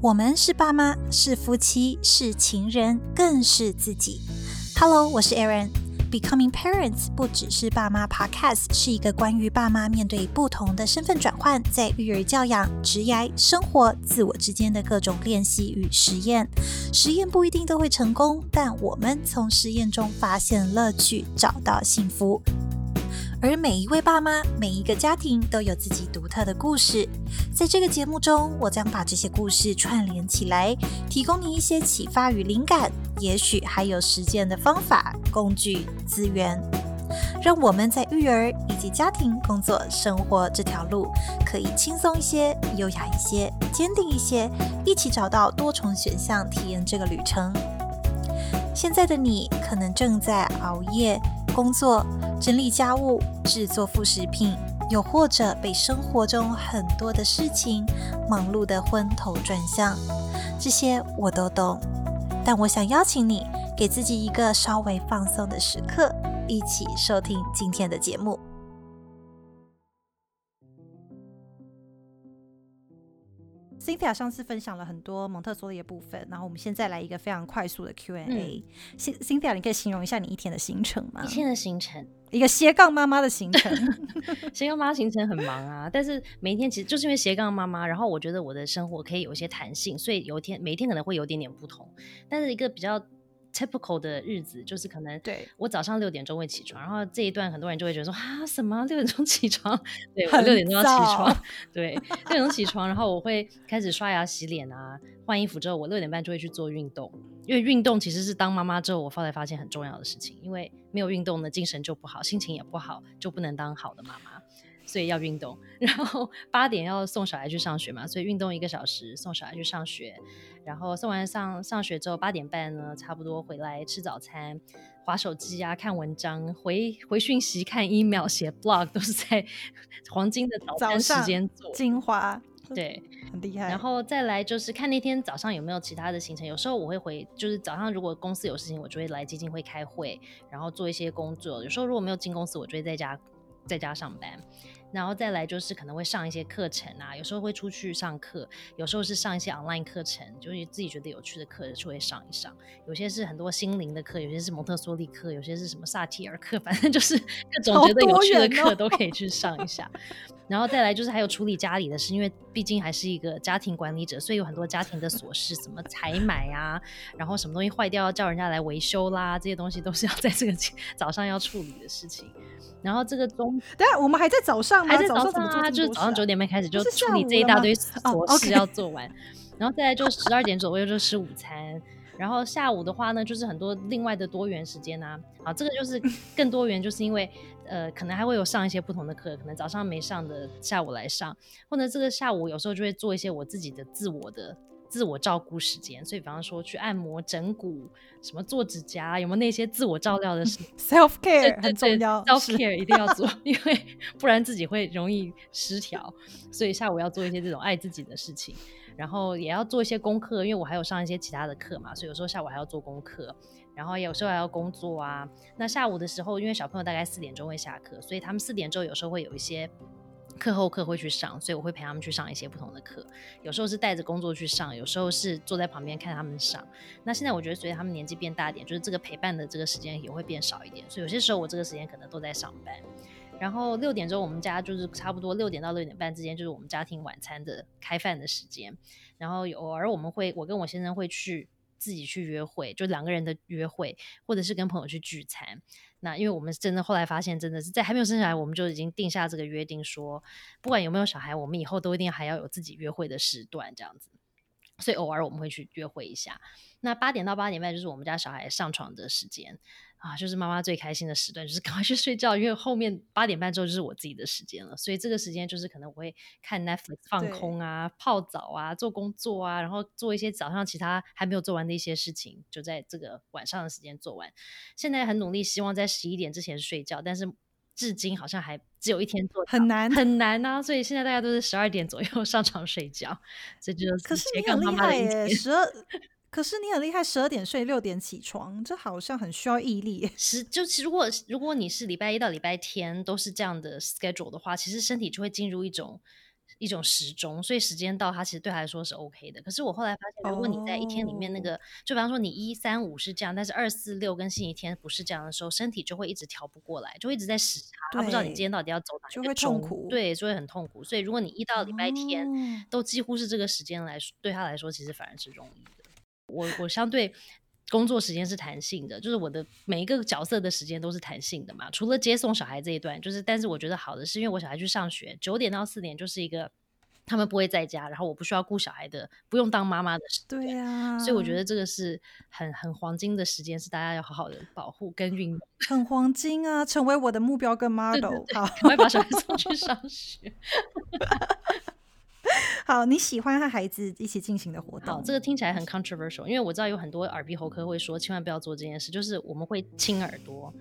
我们是爸妈，是夫妻，是情人，更是自己。Hello，我是 Erin。Becoming Parents 不只是爸妈 Podcast，是一个关于爸妈面对不同的身份转换，在育儿教养、职业、生活、自我之间的各种练习与实验。实验不一定都会成功，但我们从实验中发现乐趣，找到幸福。而每一位爸妈，每一个家庭都有自己独特的故事。在这个节目中，我将把这些故事串联起来，提供你一些启发与灵感，也许还有实践的方法、工具、资源，让我们在育儿以及家庭、工作、生活这条路可以轻松一些、优雅一些、坚定一些，一起找到多重选项，体验这个旅程。现在的你可能正在熬夜工作。整理家务、制作副食品，又或者被生活中很多的事情忙碌得昏头转向，这些我都懂。但我想邀请你，给自己一个稍微放松的时刻，一起收听今天的节目。Cynthia 上次分享了很多蒙特梭利的部分，然后我们现在来一个非常快速的 Q&A。Cynthia，你可以形容一下你一天的行程吗？一天的行程，一个斜杠妈妈的行程。斜杠妈妈行程很忙啊，但是每一天其实就是因为斜杠妈妈，然后我觉得我的生活可以有一些弹性，所以有一天每一天可能会有点点不同，但是一个比较。Typical 的日子就是可能，对。我早上六点钟会起床，然后这一段很多人就会觉得说啊，什么？六点钟起床？对，我六点钟要起床，对，六点钟起床，然后我会开始刷牙洗脸啊，换衣服之后，我六点半就会去做运动，因为运动其实是当妈妈之后我后来发现很重要的事情，因为没有运动呢，精神就不好，心情也不好，就不能当好的妈妈，所以要运动。然后八点要送小孩去上学嘛，所以运动一个小时，送小孩去上学。然后送完上上学之后，八点半呢，差不多回来吃早餐，划手机啊，看文章，回回讯息，看 email，写 blog，都是在 黄金的早餐时间做精华，对，很厉害。然后再来就是看那天早上有没有其他的行程，有时候我会回，就是早上如果公司有事情，我就会来基金会开会，然后做一些工作。有时候如果没有进公司，我就会在家在家上班。然后再来就是可能会上一些课程啊，有时候会出去上课，有时候是上一些 online 课程，就是自己觉得有趣的课就会上一上。有些是很多心灵的课，有些是蒙特梭利课，有些是什么萨提尔课，反正就是各种觉得有趣的课都可以去上一下。然后再来就是还有处理家里的事，因为毕竟还是一个家庭管理者，所以有很多家庭的琐事，什么采买啊，然后什么东西坏掉要叫人家来维修啦，这些东西都是要在这个 早上要处理的事情。然后这个中，等下我们还在早上吗？还在早上啊，啊就是早上九点半开始就处理这一大堆琐事要做完，然后再来就十二点左右就吃午餐，然后下午的话呢，就是很多另外的多元时间啊。好，这个就是 更多元，就是因为呃，可能还会有上一些不同的课，可能早上没上的下午来上，或者这个下午有时候就会做一些我自己的自我的。自我照顾时间，所以比方说去按摩、整骨，什么做指甲，有没有那些自我照料的事？Self care 很重要，Self care 一定要做，因为不然自己会容易失调。所以下午要做一些这种爱自己的事情，然后也要做一些功课，因为我还有上一些其他的课嘛，所以有时候下午还要做功课，然后有时候还要工作啊。那下午的时候，因为小朋友大概四点钟会下课，所以他们四点钟有时候会有一些。课后课会去上，所以我会陪他们去上一些不同的课。有时候是带着工作去上，有时候是坐在旁边看他们上。那现在我觉得随着他们年纪变大一点，就是这个陪伴的这个时间也会变少一点。所以有些时候我这个时间可能都在上班。然后六点钟我们家就是差不多六点到六点半之间就是我们家庭晚餐的开饭的时间。然后偶尔我们会，我跟我先生会去自己去约会，就两个人的约会，或者是跟朋友去聚餐。那因为我们真的后来发现，真的是在还没有生下来，我们就已经定下这个约定说，不管有没有小孩，我们以后都一定还要有自己约会的时段，这样子。所以偶尔我们会去约会一下。那八点到八点半就是我们家小孩上床的时间。啊，就是妈妈最开心的时段，就是赶快去睡觉，因为后面八点半之后就是我自己的时间了。所以这个时间就是可能我会看 Netflix 放空啊、泡澡啊、做工作啊，然后做一些早上其他还没有做完的一些事情，就在这个晚上的时间做完。现在很努力，希望在十一点之前睡觉，但是至今好像还只有一天做很难很难啊。所以现在大家都是十二点左右上床睡觉，这就是斜杠妈妈的一天。十二。可是你很厉害，十二点睡，六点起床，这好像很需要毅力。是，就是如果如果你是礼拜一到礼拜天都是这样的 schedule 的话，其实身体就会进入一种一种时钟，所以时间到，它其实对他来说是 OK 的。可是我后来发现，如果你在一天里面那个，哦、就比方说你一三五是这样，但是二四六跟星期天不是这样的时候，身体就会一直调不过来，就一直在时差，他不知道你今天到底要走哪一个钟，就会痛苦，对，就会很痛苦。所以如果你一到礼拜天、哦、都几乎是这个时间来说，对他来说其实反而是容易的。我我相对。工作时间是弹性的，就是我的每一个角色的时间都是弹性的嘛。除了接送小孩这一段，就是，但是我觉得好的是因为我小孩去上学，九点到四点就是一个他们不会在家，然后我不需要顾小孩的，不用当妈妈的时间。对啊，所以我觉得这个是很很黄金的时间，是大家要好好的保护跟运用。很黄金啊，成为我的目标跟 model。对对对，好，赶快把小孩送去上学。好，你喜欢和孩子一起进行的活动？这个听起来很 controversial，因为我知道有很多耳鼻喉科会说千万不要做这件事，就是我们会亲耳朵。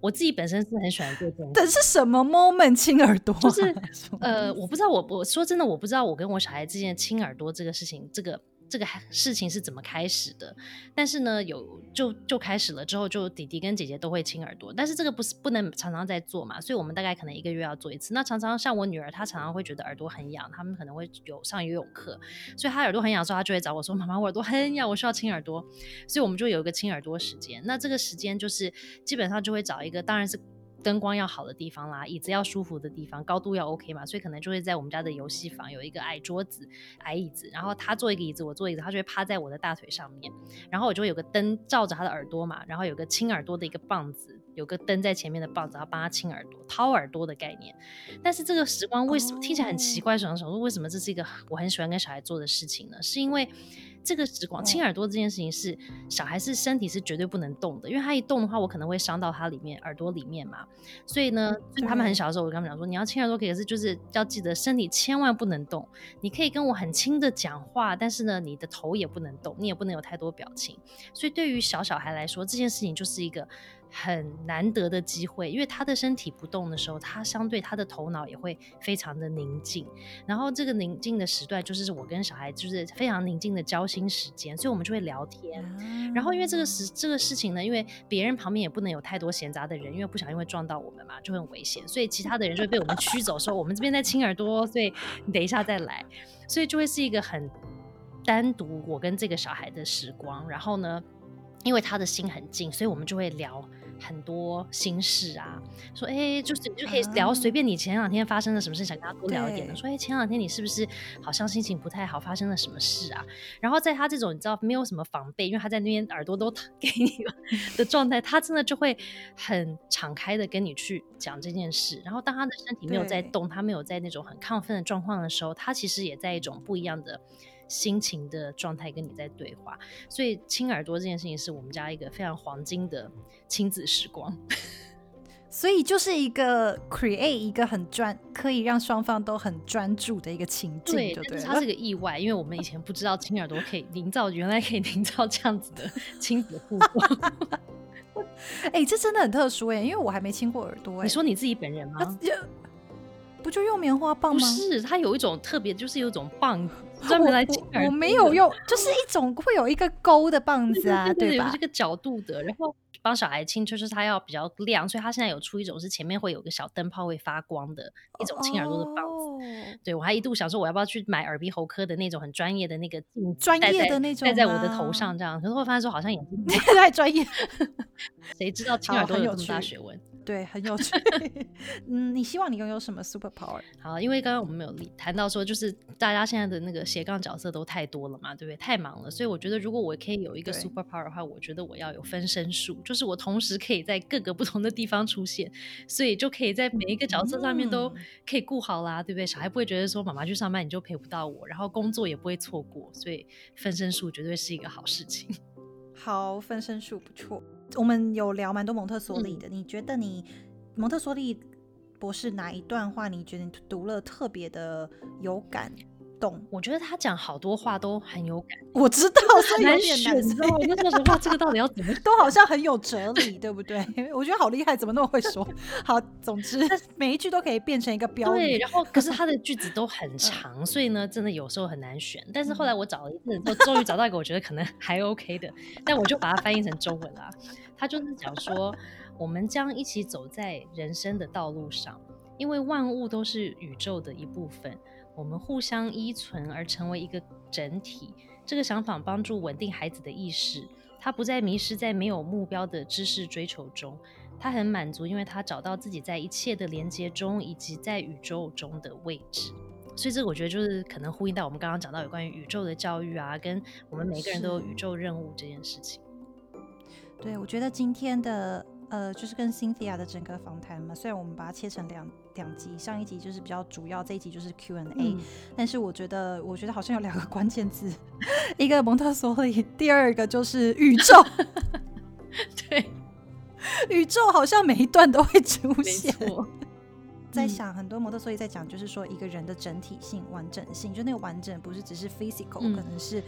我自己本身是很喜欢做这种。但是什么 moment 亲耳朵？就是呃，我不知道，我我说真的，我不知道我跟我小孩之间亲耳朵这个事情，这个。这个事情是怎么开始的？但是呢，有就就开始了之后，就弟弟跟姐姐都会亲耳朵。但是这个不是不能常常在做嘛，所以我们大概可能一个月要做一次。那常常像我女儿，她常常会觉得耳朵很痒，他们可能会有上游泳课，所以她耳朵很痒的时候，她就会找我说：“妈妈，我耳朵很痒，我需要亲耳朵。”所以我们就有一个亲耳朵时间。那这个时间就是基本上就会找一个，当然是。灯光要好的地方啦，椅子要舒服的地方，高度要 OK 嘛，所以可能就会在我们家的游戏房有一个矮桌子、矮椅子，然后他坐一个椅子，我坐椅子，他就会趴在我的大腿上面，然后我就会有个灯照着他的耳朵嘛，然后有个亲耳朵的一个棒子，有个灯在前面的棒子，要帮他亲耳朵、掏耳朵的概念。但是这个时光为什么听起来很奇怪？想想说，为什么这是一个我很喜欢跟小孩做的事情呢？是因为。这个时光亲耳朵这件事情是小孩是身体是绝对不能动的，因为他一动的话，我可能会伤到他里面耳朵里面嘛。所以呢，他们很小的时候，我跟他们讲说，你要亲耳朵可以，可是就是要记得身体千万不能动。你可以跟我很轻的讲话，但是呢，你的头也不能动，你也不能有太多表情。所以对于小小孩来说，这件事情就是一个。很难得的机会，因为他的身体不动的时候，他相对他的头脑也会非常的宁静。然后这个宁静的时段，就是我跟小孩就是非常宁静的交心时间，所以我们就会聊天。然后因为这个事这个事情呢，因为别人旁边也不能有太多闲杂的人，因为不小心会撞到我们嘛，就很危险。所以其他的人就会被我们驱走，说我们这边在亲耳朵，所以你等一下再来。所以就会是一个很单独我跟这个小孩的时光。然后呢，因为他的心很静，所以我们就会聊。很多心事啊，说哎、欸，就是你就可以聊随便你前两天发生了什么事，想跟他多聊一点的。说哎、欸，前两天你是不是好像心情不太好，发生了什么事啊？然后在他这种你知道没有什么防备，因为他在那边耳朵都给你 的状态，他真的就会很敞开的跟你去讲这件事。然后当他的身体没有在动，他没有在那种很亢奋的状况的时候，他其实也在一种不一样的。心情的状态跟你在对话，所以亲耳朵这件事情是我们家一个非常黄金的亲子时光，所以就是一个 create 一个很专可以让双方都很专注的一个情境，对，对，它是个意外，因为我们以前不知道亲耳朵可以营造，原来可以营造这样子的 亲子互动。哎、欸，这真的很特殊哎，因为我还没亲过耳朵。你说你自己本人吗？不就用棉花棒吗？不是，它有一种特别，就是有一种棒子专门来亲耳朵。我没有用，就是一种会有一个勾的棒子啊，对，吧？有这个角度的，然后帮小孩亲，就是它要比较亮，所以它现在有出一种是前面会有个小灯泡会发光的一种亲耳朵的棒子。哦、对，我还一度想说我要不要去买耳鼻喉科的那种很专业的那个专业的那种戴在我的头上这样，可是我发现说好像也太 专业，谁知道亲耳朵有这么大学问？对，很有趣。嗯，你希望你拥有什么 super power？好，因为刚刚我们没有谈到说，就是大家现在的那个斜杠角色都太多了嘛，对不对？太忙了，所以我觉得如果我可以有一个 super power 的话，我觉得我要有分身术，就是我同时可以在各个不同的地方出现，所以就可以在每一个角色上面都可以顾好啦，嗯、对不对？小孩不会觉得说妈妈去上班你就陪不到我，然后工作也不会错过，所以分身术绝对是一个好事情。好，分身术不错。我们有聊蛮多蒙特梭利的，嗯，你觉得你蒙特梭利博士哪一段话，你觉得你读了特别的有感？懂，我觉得他讲好多话都很有感。我知道，所以 有点难受。我就说实话，这个到底要怎么？都好像很有哲理，对不对？我觉得好厉害，怎么那么会说？好，总之每一句都可以变成一个标语。对，然后可是他的句子都很长，所以呢，真的有时候很难选。但是后来我找了一阵，我终于找到一个我觉得可能还 OK 的，但我就把它翻译成中文了。他就是讲说，我们将一起走在人生的道路上，因为万物都是宇宙的一部分。我们互相依存而成为一个整体。这个想法帮助稳定孩子的意识，他不再迷失在没有目标的知识追求中，他很满足，因为他找到自己在一切的连接中以及在宇宙中的位置。所以这个我觉得就是可能呼应到我们刚刚讲到有关于宇宙的教育啊，跟我们每个人都有宇宙任务这件事情。对，我觉得今天的呃，就是跟 Cynthia 的整个访谈嘛，虽然我们把它切成两两集，上一集就是比较主要，这一集就是 Q&A，嗯，但是我觉得，我觉得好像有两个关键字，一个蒙特梭利，第二个就是宇宙。对，宇宙好像每一段都会出现。在想很多蒙特梭利在讲，就是说一个人的整体性、完整性，就那个完整不是只是 physical，嗯，可能是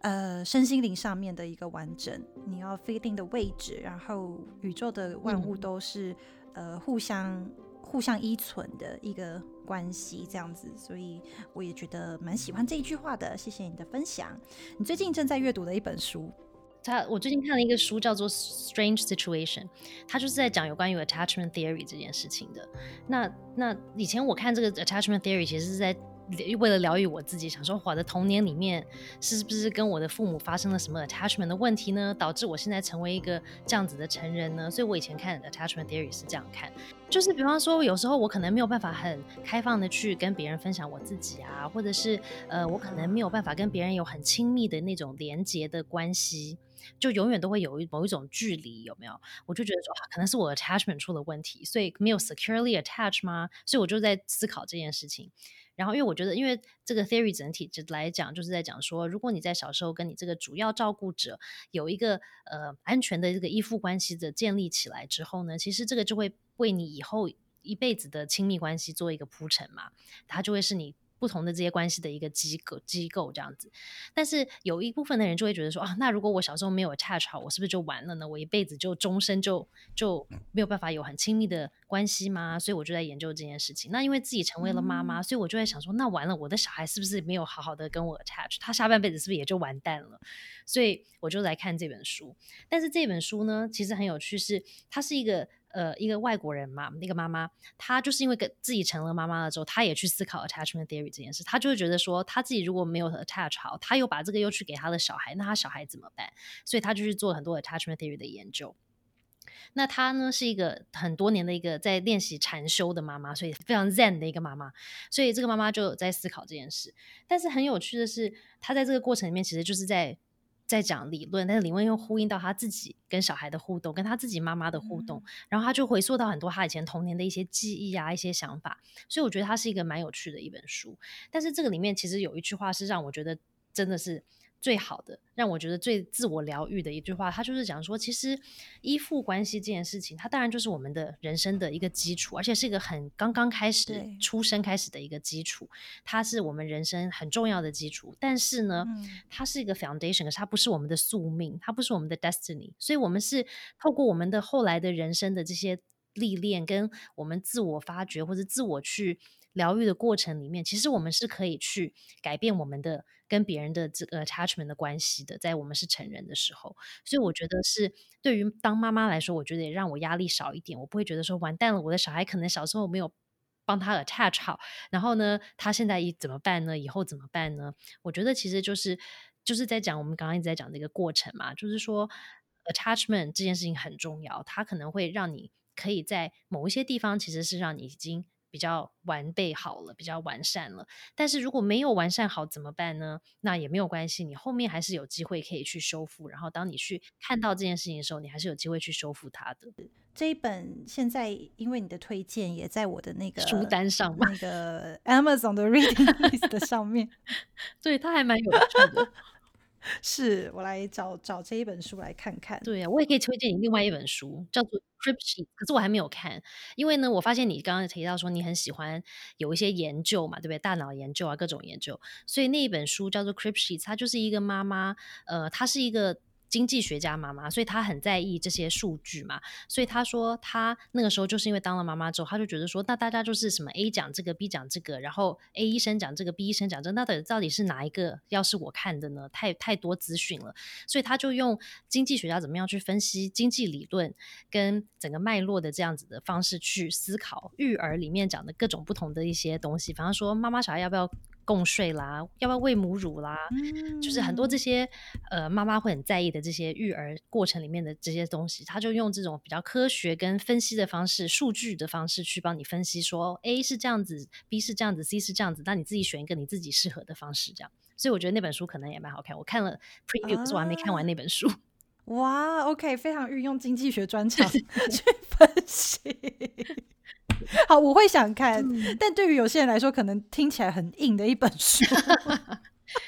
呃身心灵上面的一个完整。你要 fitting 的位置，然后宇宙的万物都是、嗯、呃互相互相依存的一个关系，这样子。所以我也觉得蛮喜欢这一句话的。谢谢你的分享。你最近正在阅读的一本书。他我最近看了一个书，叫做《Strange Situation》，他就是在讲有关于 attachment theory 这件事情的。那那以前我看这个 attachment theory，其实是在为了疗愈我自己，想说我的童年里面是不是跟我的父母发生了什么 attachment 的问题呢？导致我现在成为一个这样子的成人呢？所以我以前看 attachment theory 是这样看，就是比方说有时候我可能没有办法很开放的去跟别人分享我自己啊，或者是呃我可能没有办法跟别人有很亲密的那种连接的关系。就永远都会有一某一种距离，有没有？我就觉得说，可能是我 attachment 出了问题，所以没有 securely attach 吗？所以我就在思考这件事情。然后，因为我觉得，因为这个 theory 整体就来讲，就是在讲说，如果你在小时候跟你这个主要照顾者有一个呃安全的这个依附关系的建立起来之后呢，其实这个就会为你以后一辈子的亲密关系做一个铺陈嘛，它就会是你。不同的这些关系的一个机构机构这样子，但是有一部分的人就会觉得说啊，那如果我小时候没有 attach 好，我是不是就完了呢？我一辈子就终身就就没有办法有很亲密的关系吗？所以我就在研究这件事情。那因为自己成为了妈妈，嗯、所以我就在想说，那完了，我的小孩是不是没有好好的跟我 attach？他下半辈子是不是也就完蛋了？所以我就来看这本书。但是这本书呢，其实很有趣是，是它是一个。呃，一个外国人嘛，那个妈妈，她就是因为跟自己成了妈妈了之后，她也去思考 attachment theory 这件事。她就会觉得说，她自己如果没有 attach 好，她又把这个又去给她的小孩，那她小孩怎么办？所以她就去做很多 attachment theory 的研究。那她呢，是一个很多年的一个在练习禅修的妈妈，所以非常 zen 的一个妈妈。所以这个妈妈就在思考这件事。但是很有趣的是，她在这个过程里面，其实就是在。在讲理论，但是理论又呼应到他自己跟小孩的互动，跟他自己妈妈的互动，嗯、然后他就回溯到很多他以前童年的一些记忆啊，一些想法，所以我觉得他是一个蛮有趣的一本书。但是这个里面其实有一句话是让我觉得真的是。最好的，让我觉得最自我疗愈的一句话，他就是讲说，其实依附关系这件事情，它当然就是我们的人生的一个基础，而且是一个很刚刚开始出生开始的一个基础，它是我们人生很重要的基础。但是呢，嗯、它是一个 foundation，可是它不是我们的宿命，它不是我们的 destiny。所以，我们是透过我们的后来的人生的这些历练，跟我们自我发掘或者自我去疗愈的过程里面，其实我们是可以去改变我们的。跟别人的这个 attachment 的关系的，在我们是成人的时候，所以我觉得是对于当妈妈来说，我觉得也让我压力少一点。我不会觉得说完蛋了，我的小孩可能小时候没有帮他 attach 好，然后呢，他现在一怎么办呢？以后怎么办呢？我觉得其实就是就是在讲我们刚刚一直在讲的一个过程嘛，就是说 attachment 这件事情很重要，它可能会让你可以在某一些地方，其实是让你已经。比较完备好了，比较完善了。但是如果没有完善好怎么办呢？那也没有关系，你后面还是有机会可以去修复。然后当你去看到这件事情的时候，你还是有机会去修复它的。这一本现在因为你的推荐也在我的那个书单上，那 个 Amazon 的 Reading List 的上面，对，它还蛮有趣的。是我来找找这一本书来看看。对呀、我也可以推荐你另外一本书，叫做 Cripshes 可是我还没有看，因为呢，我发现你刚刚提到说你很喜欢有一些研究嘛，对不对？大脑研究啊，各种研究，所以那一本书叫做 Cripshes 它就是一个妈妈，呃，她是一个经济学家妈妈，所以她很在意这些数据嘛。所以她说，她那个时候就是因为当了妈妈之后，她就觉得说，那大家就是什么 A 讲这个，B 讲这个，然后 A 医生讲这个，B 医生讲这，那到底到底是哪一个要是我看的呢？太太多资讯了，所以她就用经济学家怎么样去分析经济理论跟整个脉络的这样子的方式去思考育儿里面讲的各种不同的一些东西，比方说妈妈小孩要不要共睡啦，要不要喂母乳啦，嗯、就是很多这些呃妈妈会很在意的这些育儿过程里面的这些东西，他就用这种比较科学跟分析的方式、数据的方式去帮你分析说，说 A 是这样子，B 是这样子，C 是这样子，那你自己选一个你自己适合的方式，这样。所以我觉得那本书可能也蛮好看，我看了 preview，可是我还没看完那本书。哇，OK，非常运用经济学专长 去分析。好，我会想看，嗯、但对于有些人来说，可能听起来很硬的一本书。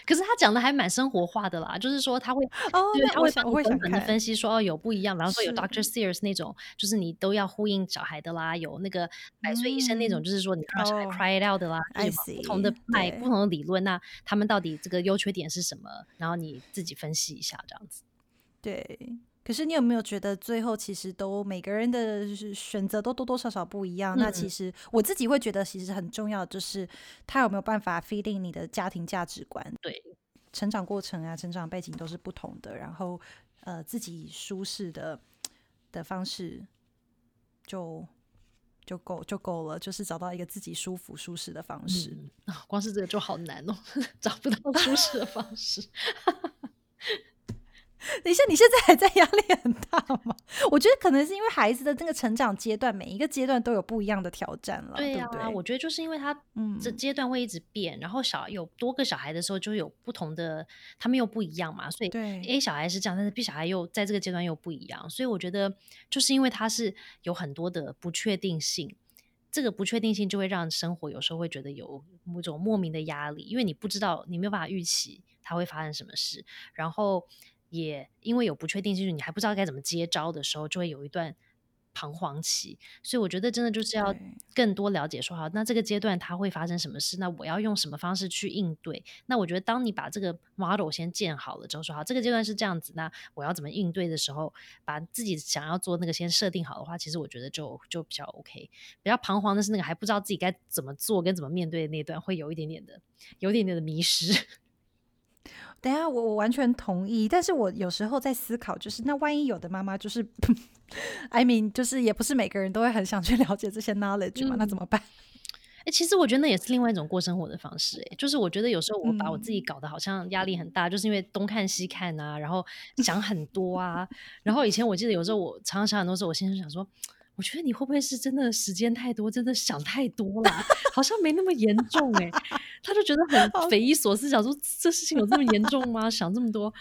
可是他讲的还蛮生活化的啦，就是说他会哦，对，他会我会本的分析说哦有不一样，然后说有 Doctor Sears 那种，就是你都要呼应小孩的啦，有那个百岁医生那种，就是说你让小孩 cry it out 的啦，有、oh, 不同的脉不同的理论，那他们到底这个优缺点是什么？然后你自己分析一下这样子。对。可是你有没有觉得最后其实都每个人的选择都多多少少不一样？嗯、那其实我自己会觉得，其实很重要的就是他有没有办法 feeding 你的家庭价值观。对，成长过程啊，成长背景都是不同的，然后呃，自己舒适的的方式就就够就够了，就是找到一个自己舒服舒适的方式。光是这个就好难哦，找不到舒适的方式。等一下，你现在还在压力很大吗？我觉得可能是因为孩子的那个成长阶段，每一个阶段都有不一样的挑战了。对呀、啊，对对我觉得就是因为他这阶段会一直变，嗯、然后小有多个小孩的时候，就有不同的，他们又不一样嘛。所以对 A 小孩是这样，但是 B 小孩又在这个阶段又不一样。所以我觉得就是因为他是有很多的不确定性，这个不确定性就会让生活有时候会觉得有某种莫名的压力，因为你不知道，你没有办法预期他会发生什么事，然后。也因为有不确定性，你还不知道该怎么接招的时候，就会有一段彷徨期。所以我觉得真的就是要更多了解说，说好，那这个阶段它会发生什么事？那我要用什么方式去应对？那我觉得当你把这个 model 先建好了之后，说好这个阶段是这样子，那我要怎么应对的时候，把自己想要做那个先设定好的话，其实我觉得就就比较 OK。比较彷徨的是那个还不知道自己该怎么做跟怎么面对的那段，会有一点点的，有一点点的迷失。等下，我我完全同意，但是我有时候在思考，就是那万一有的妈妈就是，I mean，就是也不是每个人都会很想去了解这些 knowledge 嘛，嗯、那怎么办？哎、欸，其实我觉得那也是另外一种过生活的方式、欸，哎，就是我觉得有时候我把我自己搞得好像压力很大，嗯、就是因为东看西看啊，然后想很多啊，然后以前我记得有时候我常常想很多时候，我心里想说。我觉得你会不会是真的时间太多，真的想太多了？好像没那么严重哎、欸，他就觉得很匪夷所思，想说这事情有这么严重吗？想这么多。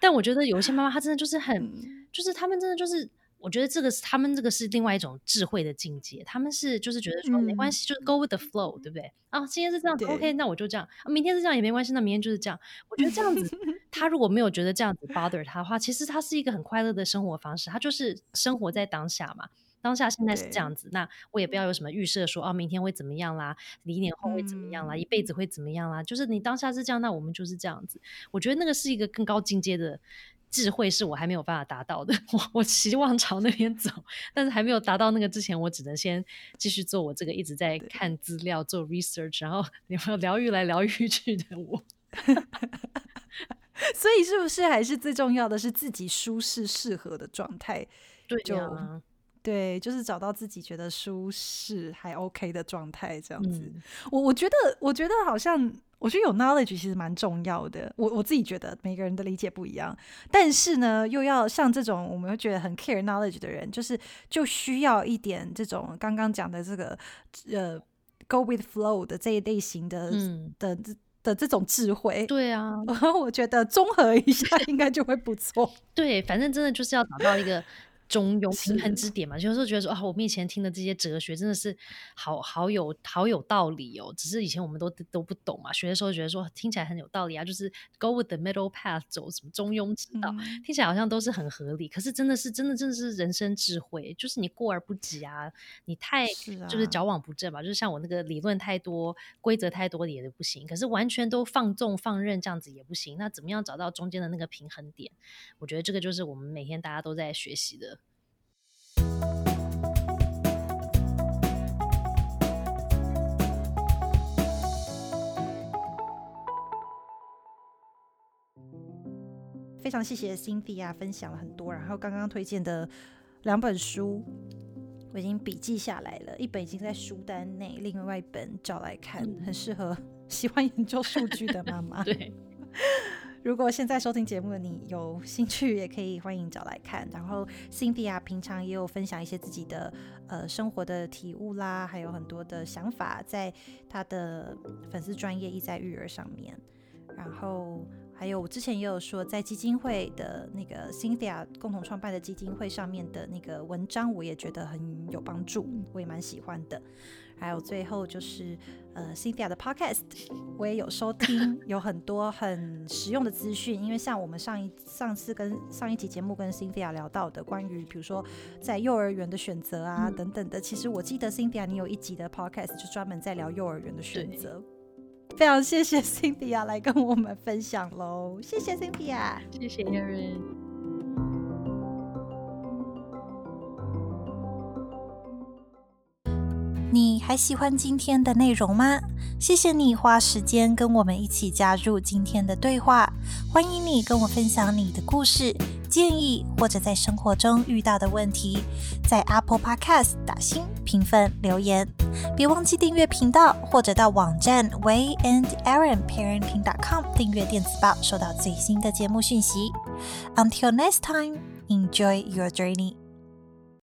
但我觉得有一些妈妈，她真的就是很，就是他们真的就是，我觉得这个是他们这个是另外一种智慧的境界。他们是就是觉得说没关系，就是 go with the flow，对不对？啊，今天是这样子，OK，那我就这样。明天是这样也没关系，那明天就是这样。我觉得这样子，他如果没有觉得这样子 bother 他的话，其实他是一个很快乐的生活方式。他就是生活在当下嘛。当下现在是这样子，那我也不要有什么预设说啊，明天会怎么样啦，一年后会怎么样啦，嗯、一辈子会怎么样啦？就是你当下是这样，那我们就是这样子。我觉得那个是一个更高境界的智慧，是我还没有办法达到的。我我希望朝那边走，但是还没有达到那个之前，我只能先继续做我这个一直在看资料、做 research，然后有没有疗愈来疗愈去的我。所以是不是还是最重要的是自己舒适适合的状态？对呀。对，就是找到自己觉得舒适还 OK 的状态，这样子。嗯、我我觉得，我觉得好像，我觉得有 knowledge 其实蛮重要的。我我自己觉得每个人的理解不一样，但是呢，又要像这种我们会觉得很 care knowledge 的人，就是就需要一点这种刚刚讲的这个呃 go with flow 的这一类型的、嗯、的的的这种智慧。对啊，我觉得综合一下应该就会不错。对，反正真的就是要找到一个。中庸平衡之点嘛，有时候觉得说啊，我面前听的这些哲学真的是好好有好有道理哦。只是以前我们都都不懂嘛，学的时候觉得说听起来很有道理啊，就是 go with the middle path，走什么中庸之道，嗯、听起来好像都是很合理。可是真的是真的真的是人生智慧，就是你过而不及啊，你太就是矫枉不正嘛，就是像我那个理论太多，规则太多的也不行。可是完全都放纵放任这样子也不行。那怎么样找到中间的那个平衡点？我觉得这个就是我们每天大家都在学习的。非常谢谢 Cynthia 分享了很多，然后刚刚推荐的两本书我已经笔记下来了，一本已经在书单内，另外一本找来看，很适合喜欢研究数据的妈妈。对，如果现在收听节目的你有兴趣，也可以欢迎找来看。然后 Cynthia 平常也有分享一些自己的呃生活的体悟啦，还有很多的想法，在她的粉丝专业意在育儿上面，然后。还有，我之前也有说，在基金会的那个 Cynthia 共同创办的基金会上面的那个文章，我也觉得很有帮助，我也蛮喜欢的。还有最后就是呃 Cynthia 的 Podcast，我也有收听，有很多很实用的资讯。因为像我们上一上次跟上一集节目跟 Cynthia 聊到的，关于比如说在幼儿园的选择啊等等的，其实我记得 Cynthia 你有一集的 Podcast 就专门在聊幼儿园的选择。非常谢谢 Cynthia 来跟我们分享喽，谢谢 Cynthia，谢谢 Erin。你还喜欢今天的内容吗？谢谢你花时间跟我们一起加入今天的对话，欢迎你跟我分享你的故事。建议或者在生活中遇到的问题，在 Apple Podcast 打星评分留言，别忘记订阅频道，或者到网站 WeiandErinParenting.com 订阅电子报，收到最新的节目讯息。Until next time, enjoy your journey.